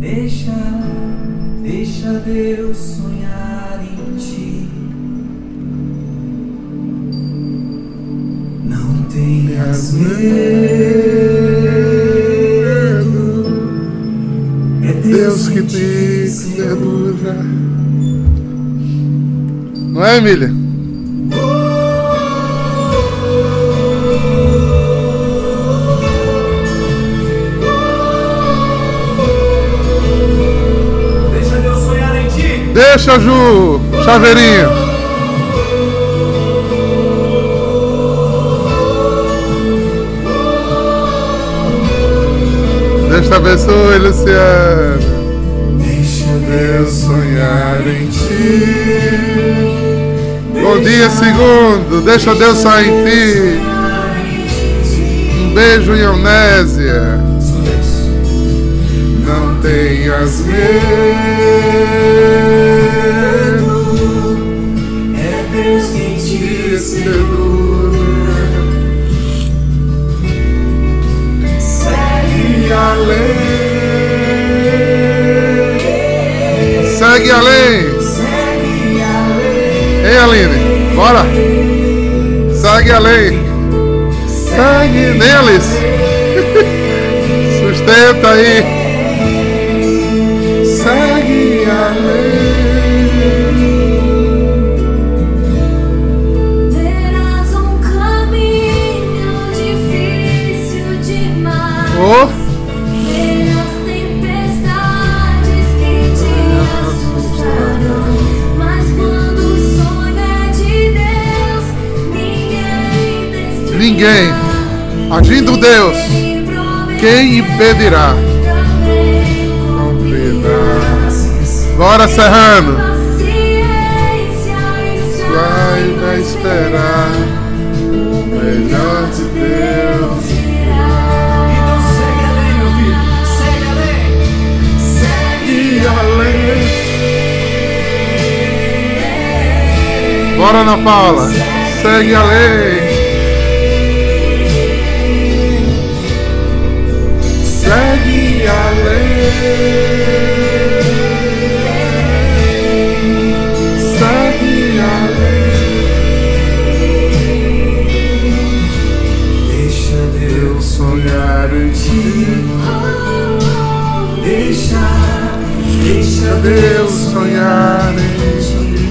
Deixa, deixa Deus sonhar em ti. Não tenhas medo. É Deus que te sedura. Não é, Emília? Deixa, Ju, chaveirinho. Deus te abençoe, Luciano. Deixa Deus sonhar em ti. Bom dia, segundo. Deixa Deus sonhar em ti. Um beijo em Amnésia. Não tenhas medo. Impedirá? Bora, Serrano. Vai, esperar. O melhor de Deus. Então segue além, meu filho. Segue além. Segue além. Bora, Ana Paula. Segue a deixa Deus sonhar em ti.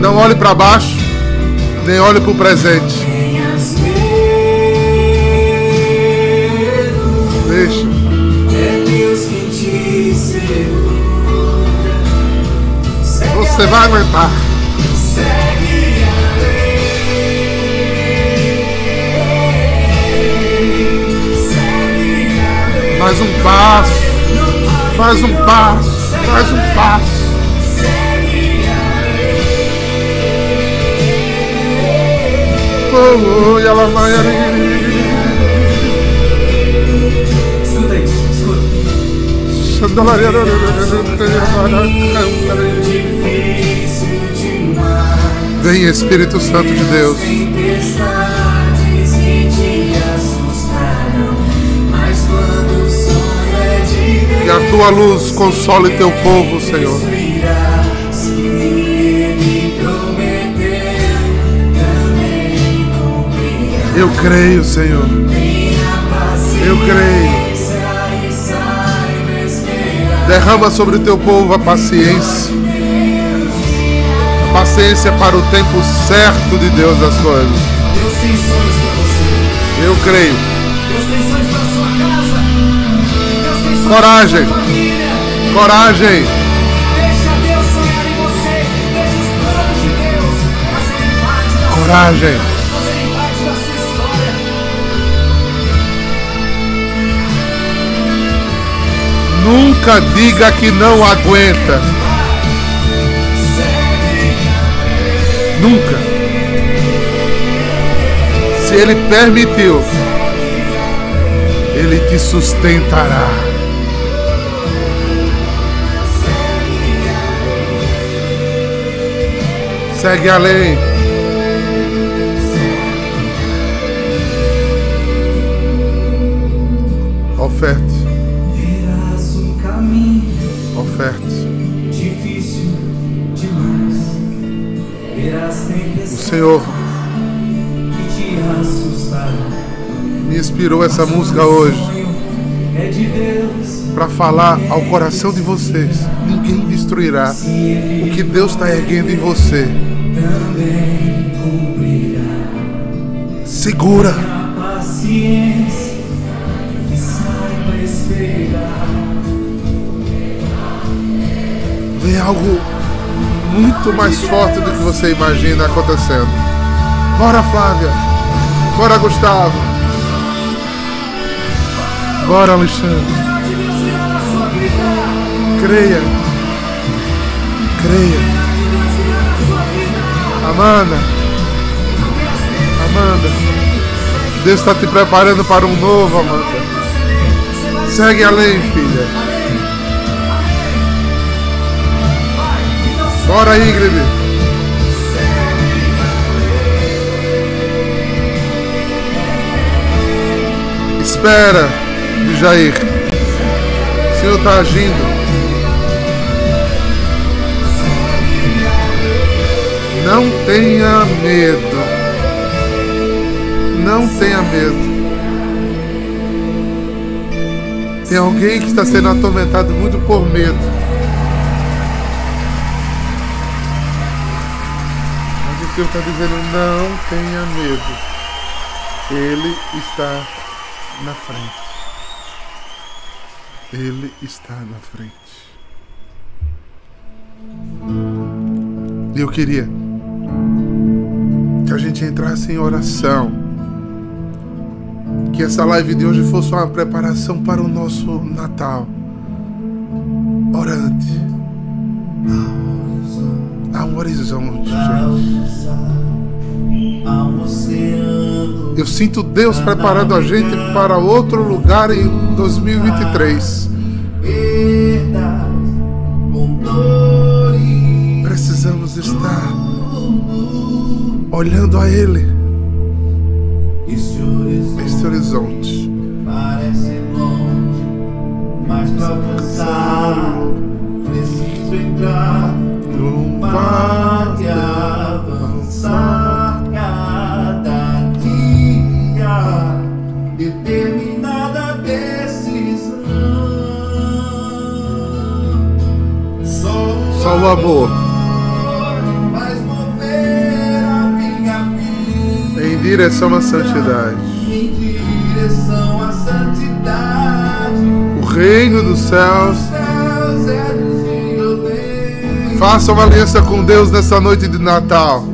Não olhe para baixo, nem olhe para o presente. Deixa. É Deus Você vai aguentar. Mais um passo, mais um passo, mais um passo. Segue Oh, oh, e ela vai. Escuta isso, escuta. Difícil demais. Vem Espírito Santo de Deus. Que a tua luz console teu povo, Senhor. Eu creio, Senhor. Eu creio. e. Derrama sobre o teu povo a paciência. A paciência para o tempo certo de Deus das coisas. Eu creio. Coragem. sua história. Nunca diga que não aguenta. Nunca. Se Ele permitiu, Ele te sustentará. Segue a lei. Oferte. Verás um mim Oferte. difícil demais ver as O Senhor que te assustaram. me inspirou essa música hoje é de Deus. para falar ao coração de vocês. Ninguém destruirá o que Deus está erguendo em você. Segura. Vem algo muito mais forte do que você imagina acontecendo. Bora, Flávia. Bora, Gustavo. Bora, Alexandre. Creia. Creia. Amanda. Amanda. Deus está te preparando para um novo, Amanda. Segue além, filha. Bora, Ingrid. Espera, Jair. O Senhor está agindo. Não tenha medo. Não tenha medo. Tem alguém que está sendo atormentado muito por medo. Mas o Senhor está dizendo: não tenha medo. Ele está na frente. Ele está na frente. Eu queria que a gente entrasse em oração. Que essa live de hoje fosse uma preparação para o nosso Natal. Orante. Há um horizonte, Eu sinto Deus preparando a gente para outro lugar em 2023. perdas com dores. Precisamos estar olhando a Ele, Esse horizonte este horizonte. parece longe, mas pra alcançar preciso entrar Num vale avançar cada dia determinada decisão. Só o amor direção à santidade. em direção à santidade. O reino dos céus. Faça uma aliança com Deus nessa noite de Natal.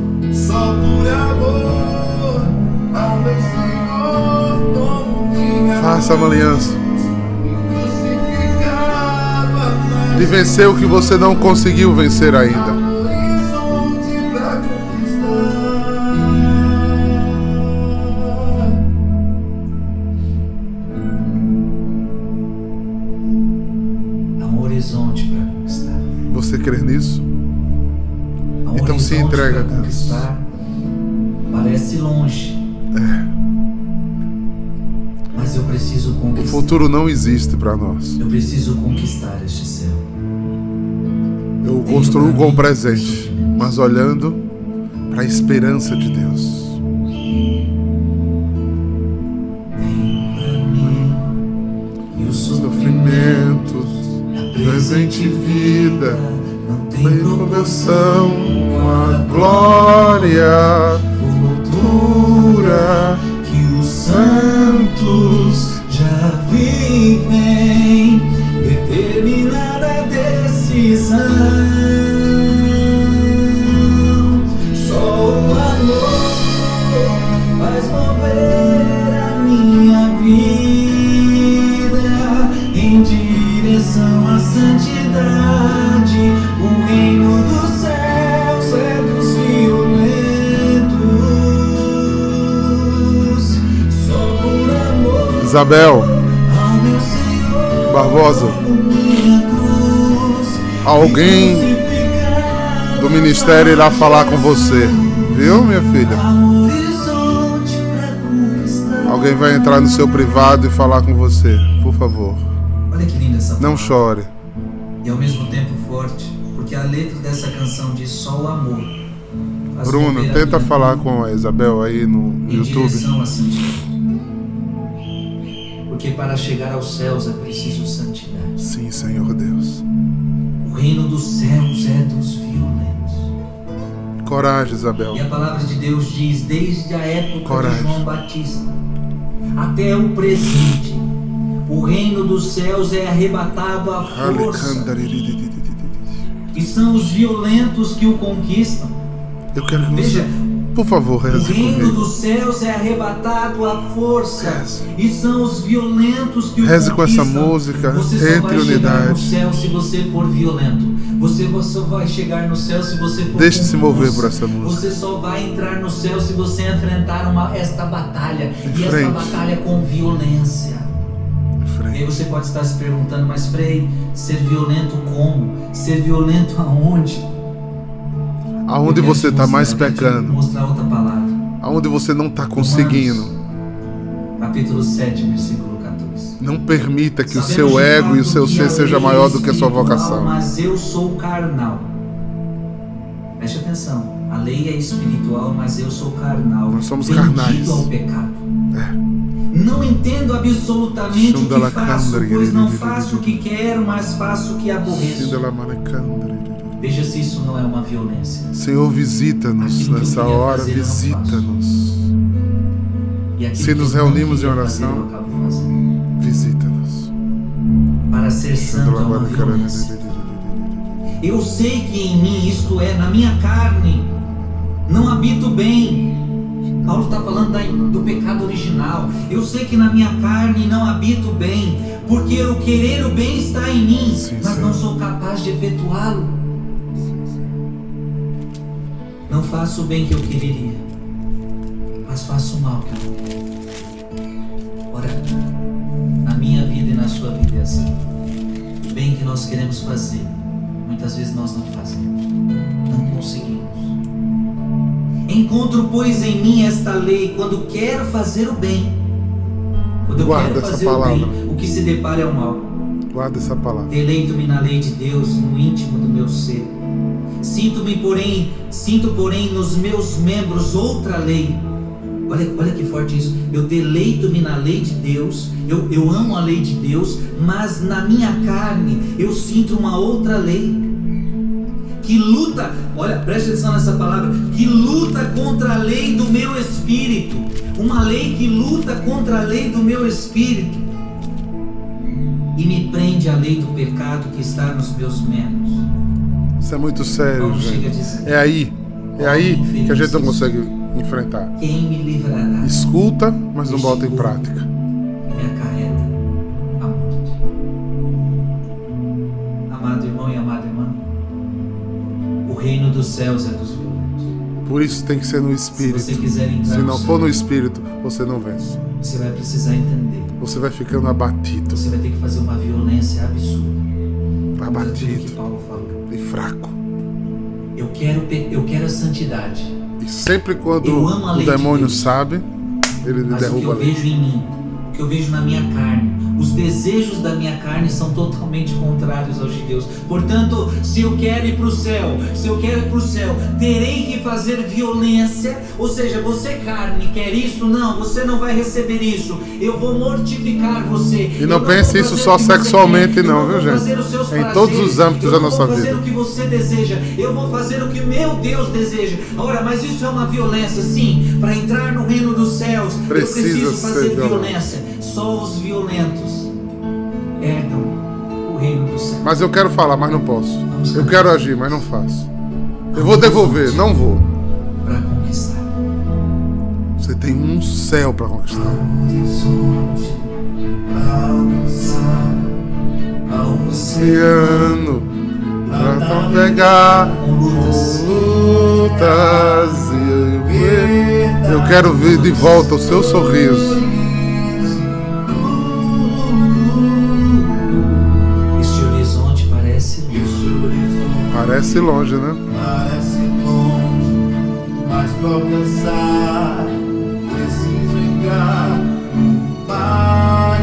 Faça uma aliança de vencer o que você não conseguiu vencer ainda. Entrega Deus. conquistar. Parece longe. Mas eu preciso O conquistar. futuro não existe para nós. Eu preciso conquistar este céu. Eu construo com o presente, mas olhando para a esperança de Deus. E o Sofrimentos, presente vida, não tem tem promoção, a glória futura que os santos já vivem mover a em direção à santidade. O reino dos céus Isabel. Barbosa, alguém do ministério irá falar com você, viu, minha filha? Alguém vai entrar no seu privado e falar com você, por favor. Olha que linda essa Não chore. e ao mesmo tempo forte, porque a letra dessa canção diz só o amor. Bruno, tenta falar com a Isabel aí no YouTube. Para chegar aos céus é preciso santidade. Sim, Senhor Deus. O reino dos céus é dos violentos. Coragem, Isabel. E a palavra de Deus diz, desde a época Coragem. de João Batista até o presente, o reino dos céus é arrebatado à força. E são os violentos que o conquistam. Eu quero que Veja, por favor, o reze reino comigo. dos céus é arrebatado à força. Reze. E são os violentos que o Reze com essa música, Você só entre vai chegar no unidade. céu se você for violento. Você só vai chegar no céu se você for Deixe-se com mover por essa música. Você só vai entrar no céu se você enfrentar uma, esta batalha. E esta frente. batalha com violência. Em E aí você pode estar se perguntando, mas Frei, ser violento como? Ser violento aonde? Aonde você está mais pecando? Aonde você não está conseguindo? Capítulo 7, versículo 14. Não permita que o seu ego e o seu ser a seja maior é do que a sua vocação. Mas eu sou carnal. Preste atenção. A lei é espiritual, mas eu sou carnal. Nós somos carnais. ao pecado. É. Não entendo absolutamente o que faço, pois não faço o que quero, mas faço o que aborreço. Veja se isso não é uma violência. Senhor, visita-nos nessa hora, visita-nos. Se nos reunimos em oração. Visita-nos. Para ser santo é uma violência. Eu sei que em mim, isto é, na minha carne, não habito bem. Paulo está falando da- do pecado original. Eu sei que na minha carne não habito bem, porque o querer o bem está em mim, Sim, mas sim. não sou capaz de efetuá-lo. Não faço o bem que eu quereria, mas faço o mal que eu não quero. Ora, na minha vida e na sua vida é assim. O bem que nós queremos fazer, muitas vezes nós não fazemos, não conseguimos. Encontro, pois, em mim esta lei quando quero fazer o bem. Quando eu Guarda quero fazer palavra. o bem, o que se depara é o mal. Guarda essa palavra. Deleito-me na lei de Deus, no íntimo do meu ser. Sinto-me, porém, sinto, porém, nos meus membros outra lei. Olha, olha que forte isso. Eu deleito-me na lei de Deus, eu, eu amo a lei de Deus, mas na minha carne eu sinto uma outra lei. Que luta, olha, preste atenção nessa palavra, que luta contra a lei do meu espírito. Uma lei que luta contra a lei do meu espírito e me prende à lei do pecado que está nos meus membros. Isso é muito sério, a gente. É aí. É aí que a gente não consegue enfrentar. Quem me livrará Escuta, mas não bota em prática. me acarreta a morte. Amado irmão e amada irmã, o reino dos céus é dos violentos. Por isso tem que ser no Se espírito. Se no não for no espírito, você não vence. você vai precisar entender. Você vai ficando abatido, Você vai ter que fazer uma violência absurda. Abatido. E fraco. Eu quero, eu quero a santidade. E sempre quando o de demônio Deus. sabe, ele Mas o que derruba eu vejo em mim, o que eu vejo na minha carne, os desejos da minha carne são totalmente contrários aos de Deus. Portanto, se eu quero ir para o céu, se eu quero ir para o céu, terei que fazer violência. Ou seja, você carne quer isso? Não, você não vai receber isso. Eu vou mortificar você. E não Eu pense isso só sexualmente quer. Eu não, viu, gente? seus Em todos os âmbitos Eu da não nossa vou fazer vida. o que você deseja. Eu vou fazer o que meu Deus deseja. Ora, mas isso é uma violência, sim. Para entrar no reino dos céus, Precisa eu preciso fazer violento. violência. Só os violentos herdam o reino dos céus. Mas eu quero falar, mas não posso. Vamos Eu quero agir, mas não faço. Eu vou devolver, não vou. Para conquistar. Você tem um céu para conquistar. Oceano lutas. e eu quero ver de volta o seu sorriso. Parece longe, né? Parece longe, mas pra alcançar preciso entrar para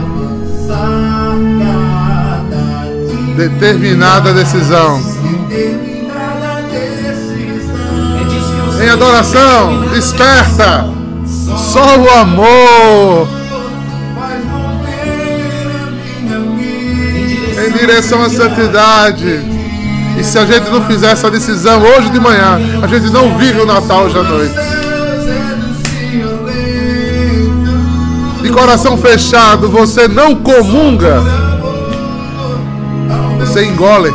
avançar cada dia. Determinada decisão. Determinada decisão. Em adoração, desperta. Só o amor em direção à santidade. E se a gente não fizer essa decisão hoje de manhã, a gente não vive o Natal hoje à noite. De coração fechado, você não comunga. Você engole.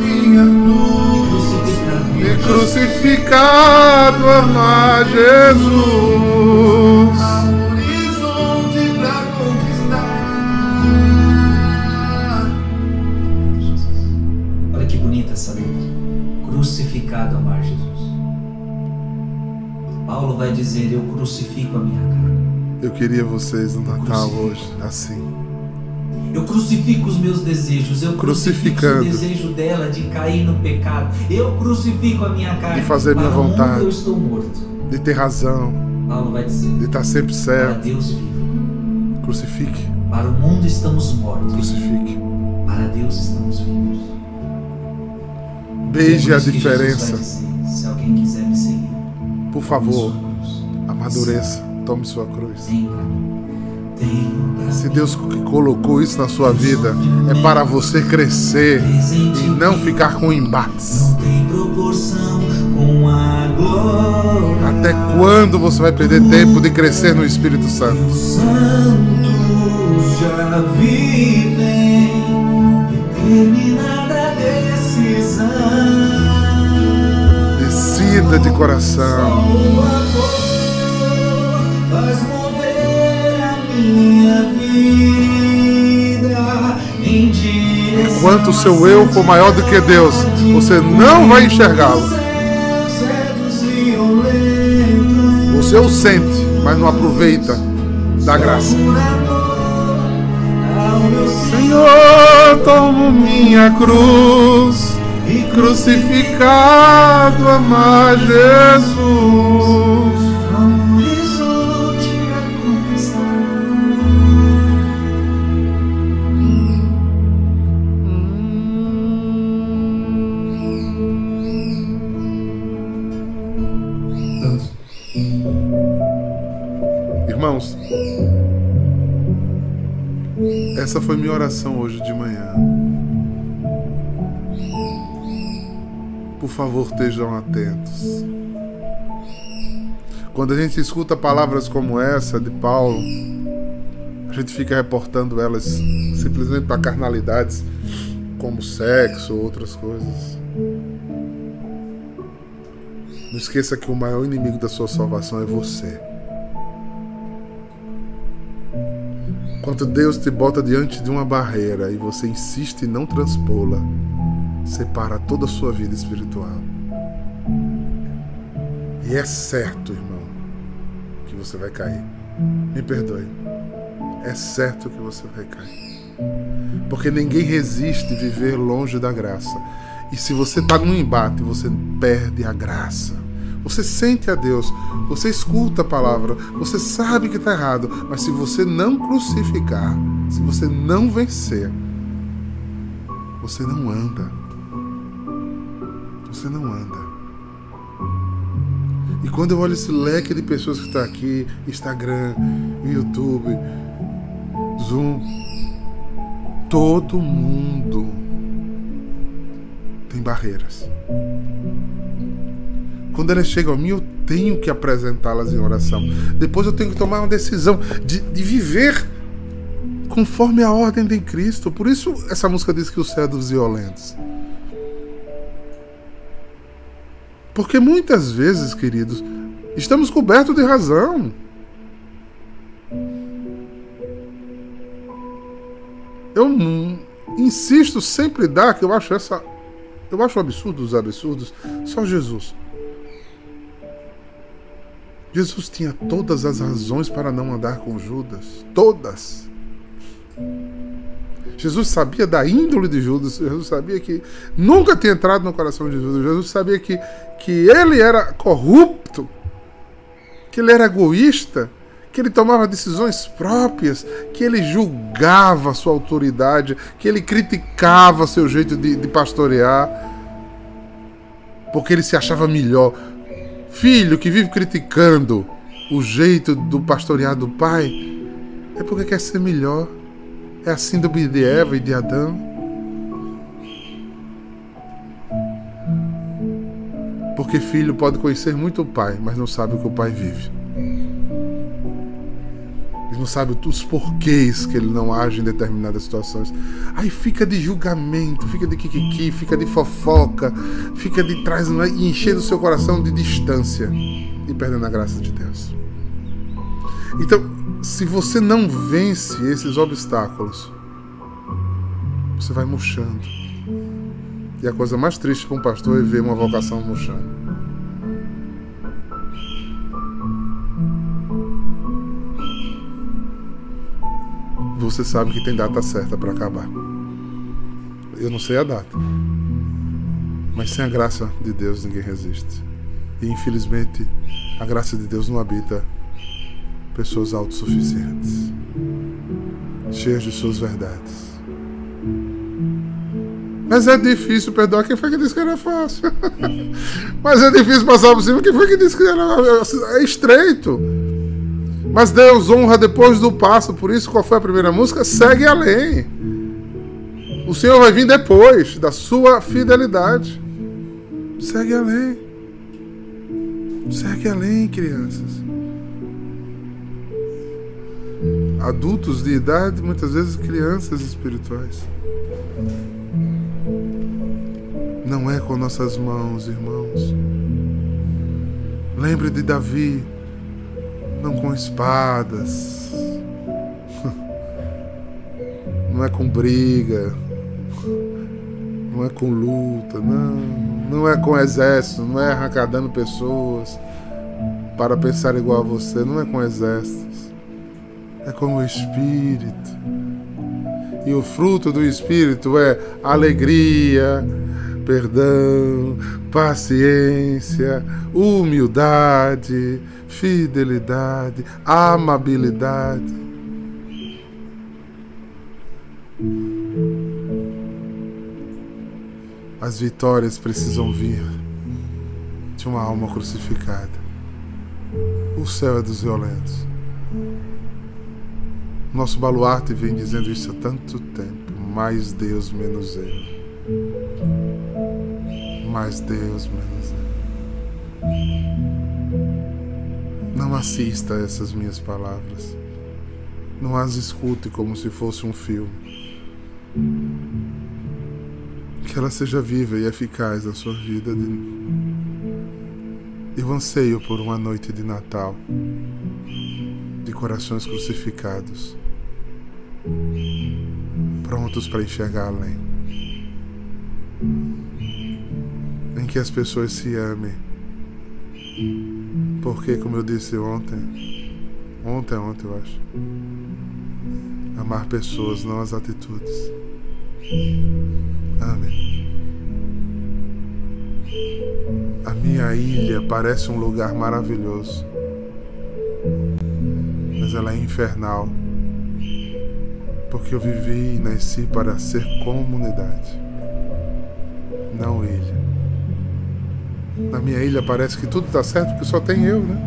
Minha cruz. crucificado. E crucificado amar Jesus. Paulo vai dizer: Eu crucifico a minha carne. Eu queria vocês no Natal hoje, assim. Eu crucifico os meus desejos. Eu crucifico o desejo dela de cair no pecado. Eu crucifico a minha carne. De fazer minha Para vontade. Eu estou morto. De ter razão, Paulo vai dizer: de estar sempre Para certo. Deus vivo. Crucifique, Para o mundo estamos mortos. crucifique. Para Deus estamos vivos. Beije a diferença. dizer, Se alguém quiser Por favor, amadureça. Tome sua cruz. Se Deus colocou isso na sua vida é para você crescer e não ficar com embates. não tem proporção com a glória. Até quando você vai perder tempo de crescer no Espírito Santo? Os santos já vivem De coração. O amor faz mover a minha vida em direção Enquanto o seu eu for maior do que Deus, você não vai enxergá-lo. Você o sente, mas não aproveita da graça. Senhor, tomo minha cruz crucificado amar Jesus. Irmãos, essa foi minha oração hoje de manhã. Favor, estejam atentos. Quando a gente escuta palavras como essa de Paulo, a gente fica reportando elas simplesmente para carnalidades como sexo ou outras coisas. Não esqueça que o maior inimigo da sua salvação é você. Quando Deus te bota diante de uma barreira e você insiste em não transpô-la, separa toda a sua vida espiritual. E é certo, irmão, que você vai cair. Me perdoe. É certo que você vai cair. Porque ninguém resiste viver longe da graça. E se você está num embate, você perde a graça. Você sente a Deus, você escuta a palavra, você sabe que está errado, mas se você não crucificar, se você não vencer, você não anda. Você não anda. E quando eu olho esse leque de pessoas que está aqui, Instagram, YouTube, Zoom, todo mundo tem barreiras. Quando elas chegam a mim, eu tenho que apresentá-las em oração. Depois eu tenho que tomar uma decisão de, de viver conforme a ordem de Cristo. Por isso essa música diz que o céu é dos violentos. Porque muitas vezes, queridos, estamos cobertos de razão. Eu insisto sempre dar que eu acho essa eu acho absurdo os absurdos. Só Jesus. Jesus tinha todas as razões para não andar com Judas. Todas. Jesus sabia da índole de Judas. Jesus sabia que nunca tinha entrado no coração de Judas. Jesus sabia que, que ele era corrupto. Que ele era egoísta. que ele tomava decisões próprias, que ele julgava sua autoridade, que ele criticava seu jeito de, de pastorear, porque ele se achava melhor. Filho que vive criticando o jeito do pastorear do pai, é porque quer ser melhor. É a síndrome de Eva e de Adão. Porque filho pode conhecer muito o pai, mas não sabe o que o pai vive. Ele não sabe os porquês que ele não age em determinadas situações. Aí fica de julgamento, fica de kikiki, fica de fofoca, fica de trás e enchendo o seu coração de distância e perdendo a graça de Deus. Então, se você não vence esses obstáculos, você vai murchando. E a coisa mais triste para um pastor é ver uma vocação murchando. Você sabe que tem data certa para acabar. Eu não sei a data. Mas sem a graça de Deus ninguém resiste. E infelizmente a graça de Deus não habita pessoas autossuficientes, cheias de suas verdades. Mas é difícil perdoar. Quem foi que disse que era fácil? Mas é difícil passar por cima. Quem foi que disse que era é estreito? Mas Deus honra depois do passo. Por isso, qual foi a primeira música? Segue além. O Senhor vai vir depois da sua fidelidade. Segue além. Segue além, crianças. Adultos de idade, muitas vezes crianças espirituais. Não é com nossas mãos, irmãos. Lembre de Davi, não com espadas, não é com briga, não é com luta, não, não é com exército, não é arrancadando pessoas para pensar igual a você, não é com exército é como o Espírito. E o fruto do Espírito é alegria, perdão, paciência, humildade, fidelidade, amabilidade. As vitórias precisam vir de uma alma crucificada. O céu é dos violentos. Nosso baluarte vem dizendo isso há tanto tempo. Mais Deus, menos eu. Mais Deus, menos eu. Não assista a essas minhas palavras. Não as escute como se fosse um filme. Que ela seja viva e eficaz na sua vida. Eu anseio por uma noite de Natal de corações crucificados prontos para enxergar além. Em que as pessoas se amem. Porque, como eu disse ontem, ontem, ontem eu acho, amar pessoas, não as atitudes. Amém. A minha ilha parece um lugar maravilhoso, mas ela é infernal porque eu vivi e nasci para ser comunidade, não ilha. Na minha ilha parece que tudo está certo porque só tem eu, né?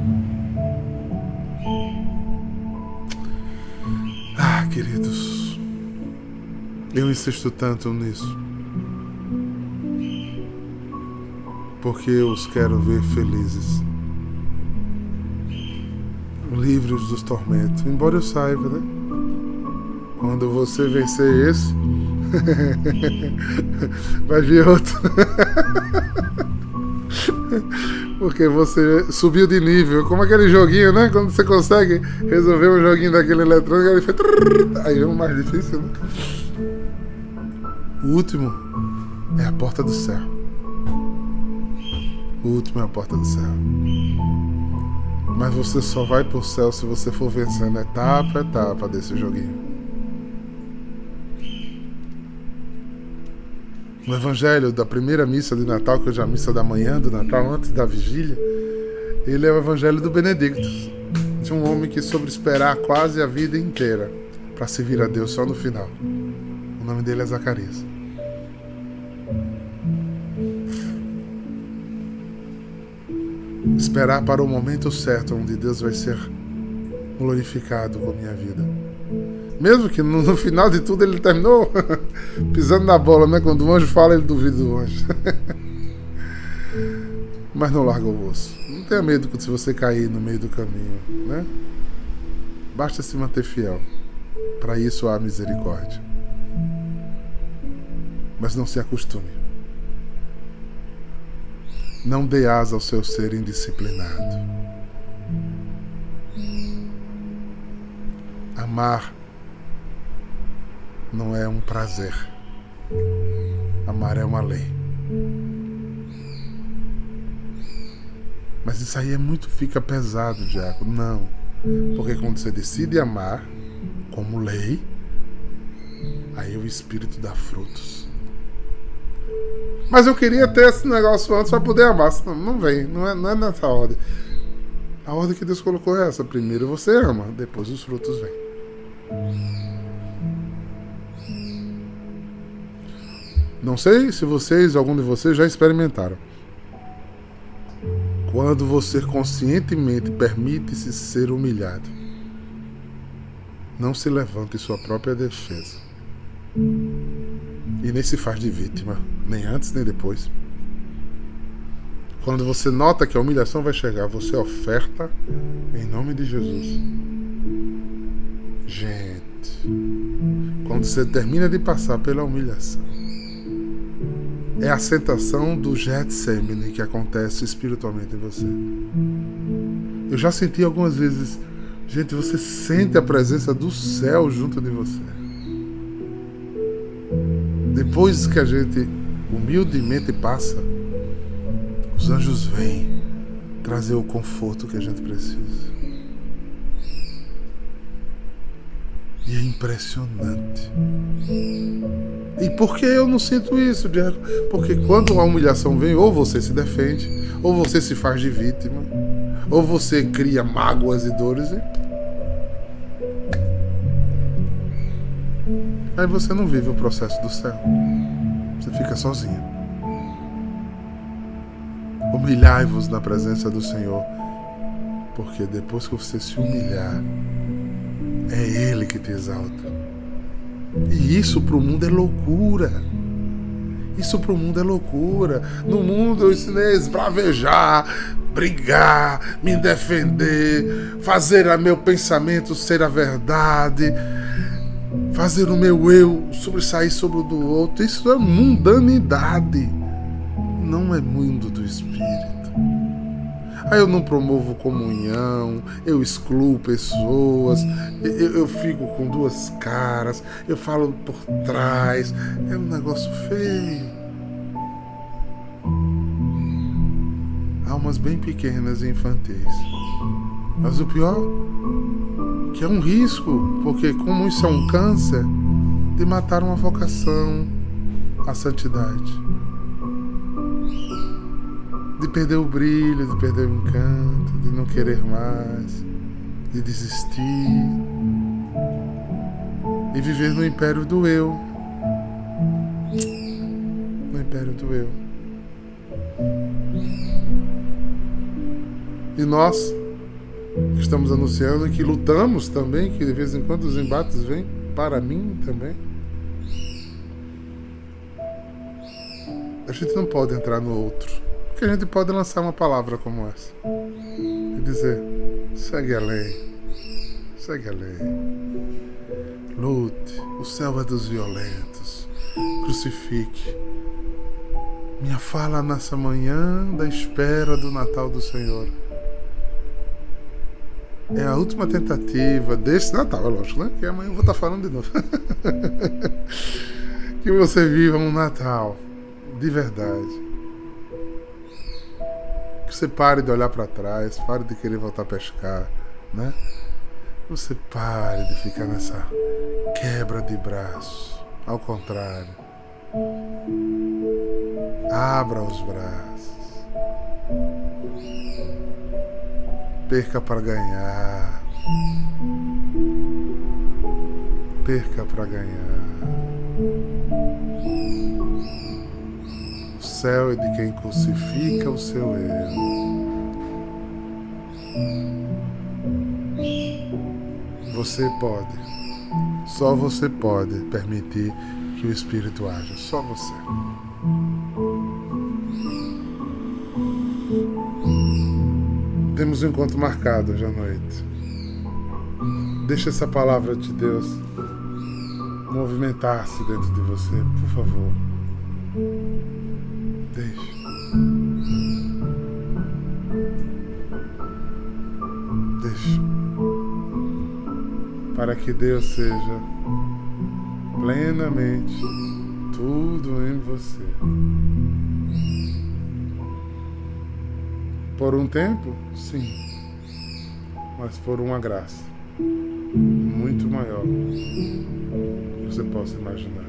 Ah, queridos, eu insisto tanto nisso. Porque eu os quero ver felizes. Livres dos tormentos. Embora eu saiba, né? Quando você vencer esse, vai vir outro. Porque você subiu de nível. Como aquele joguinho, né? Quando você consegue resolver um joguinho daquele eletrônico, ele faz. Aí vem o mais difícil, né? O último é a porta do céu. O último é a porta do céu. Mas você só vai pro céu se você for vencendo etapa a etapa desse joguinho. No evangelho da primeira missa de Natal, que hoje é a missa da manhã do Natal, antes da vigília, ele é o evangelho do Benedicto, Tinha um homem que soube esperar quase a vida inteira para servir a Deus só no final. O nome dele é Zacarias. Esperar para o momento certo onde Deus vai ser glorificado com a minha vida. Mesmo que no, no final de tudo ele terminou pisando na bola, né? Quando o anjo fala, ele duvida do anjo. Mas não larga o osso. Não tenha medo se você cair no meio do caminho, né? Basta se manter fiel. Para isso há misericórdia. Mas não se acostume. Não dê asa ao seu ser indisciplinado. Amar não é um prazer. Amar é uma lei. Mas isso aí é muito, fica pesado, Diácono. Não. Porque quando você decide amar como lei, aí o Espírito dá frutos. Mas eu queria ter esse negócio antes para poder amar. Não, não vem, não é, não é nessa ordem. A ordem que Deus colocou é essa. Primeiro você ama, depois os frutos vêm. Não sei se vocês, algum de vocês, já experimentaram. Quando você conscientemente permite-se ser humilhado, não se levanta em sua própria defesa. E nem se faz de vítima, nem antes nem depois. Quando você nota que a humilhação vai chegar, você oferta em nome de Jesus. Gente, quando você termina de passar pela humilhação, é a sentação do Getsemane que acontece espiritualmente em você. Eu já senti algumas vezes, gente, você sente a presença do céu junto de você. Depois que a gente humildemente passa, os anjos vêm trazer o conforto que a gente precisa. E é impressionante. E por que eu não sinto isso, Diego? Porque quando a humilhação vem, ou você se defende, ou você se faz de vítima, ou você cria mágoas e dores. E... Aí você não vive o processo do céu. Você fica sozinho. Humilhai-vos na presença do Senhor, porque depois que você se humilhar, é Ele que te exalta. E isso para o mundo é loucura. Isso para o mundo é loucura. No mundo eu ensinei a esbravejar, brigar, me defender, fazer a meu pensamento ser a verdade, fazer o meu eu sobressair sobre o do outro. Isso é mundanidade. Não é mundo do espírito. Aí eu não promovo comunhão, eu excluo pessoas, eu, eu, fico com duas caras, eu falo por trás. É um negócio feio. Almas bem pequenas e infantis. Mas o pior, que é um risco, porque como isso é um câncer, de matar uma vocação à santidade de perder o brilho, de perder o encanto, de não querer mais, de desistir e viver no império do eu. No império do eu. E nós estamos anunciando que lutamos também, que de vez em quando os embates vêm para mim também. A gente não pode entrar no outro que a gente pode lançar uma palavra como essa e dizer: segue a lei, segue a lei, lute, o céu é dos violentos, crucifique. Minha fala nessa manhã da espera do Natal do Senhor. É a última tentativa desse Natal, é lógico, né? Que amanhã eu vou estar falando de novo. que você viva um Natal de verdade que você pare de olhar para trás, pare de querer voltar a pescar, né? Você pare de ficar nessa quebra de braço. Ao contrário. Abra os braços. Perca para ganhar. Perca para ganhar. Céu é de quem crucifica o seu erro. Você pode, só você pode permitir que o Espírito haja, só você. Temos um encontro marcado hoje à noite. Deixa essa palavra de Deus movimentar-se dentro de você, por favor. Deixe. Deixe. Para que Deus seja plenamente tudo em você. Por um tempo, sim, mas por uma graça muito maior que você possa imaginar.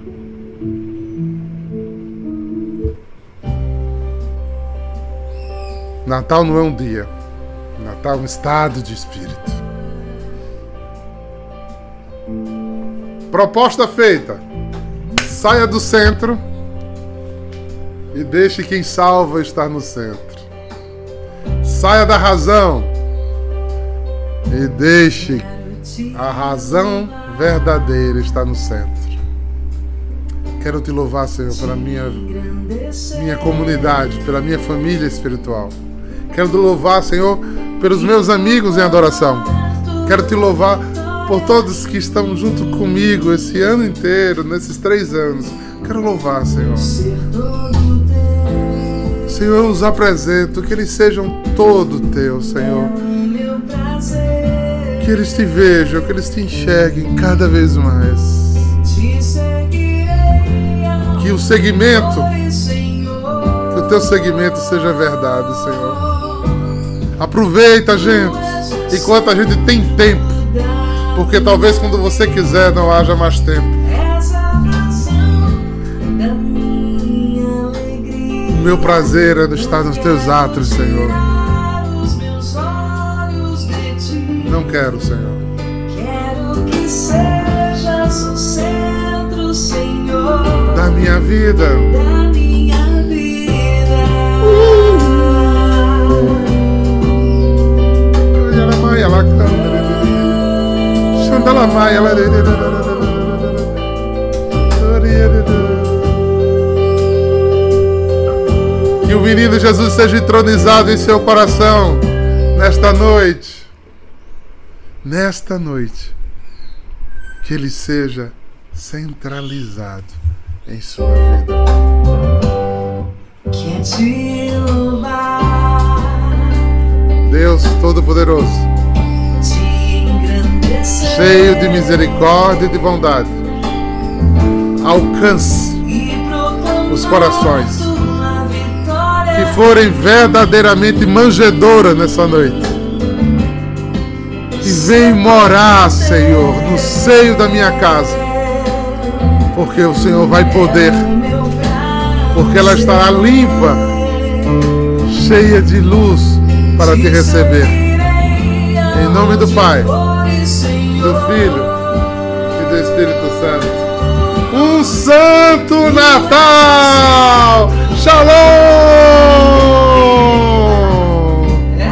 Natal não é um dia, Natal é um estado de espírito. Proposta feita. Saia do centro e deixe quem salva estar no centro. Saia da razão e deixe a razão verdadeira estar no centro. Quero te louvar, Senhor, pela minha, minha comunidade, pela minha família espiritual. Quero te louvar, Senhor, pelos meus amigos em adoração. Quero te louvar por todos que estão junto comigo esse ano inteiro, nesses três anos. Quero louvar, Senhor. Senhor, eu os apresento, que eles sejam todo teu, Senhor. Que eles te vejam, que eles te enxerguem cada vez mais. Que o segmento, que o teu segmento seja verdade, Senhor. Aproveita, gente, enquanto a gente tem tempo. Porque talvez quando você quiser não haja mais tempo. O meu prazer é estar nos teus atos, Senhor. Não quero, Senhor. Quero que sejas o centro, Senhor, Da minha vida. Yalamaya, lacanda, Xandalamaya, la- Que o menino Jesus seja entronizado em seu coração nesta noite. Nesta noite. Que ele seja centralizado em sua vida. Quer te louvar, Deus Todo-Poderoso, cheio de misericórdia e de bondade, alcance os corações que forem verdadeiramente manjedoras nessa noite. E vem morar, Senhor, no seio da minha casa, porque o Senhor vai poder, porque ela estará limpa, cheia de luz para te receber. Em nome do Pai, do Filho e do Espírito Santo. Um Santo Natal! Shalom!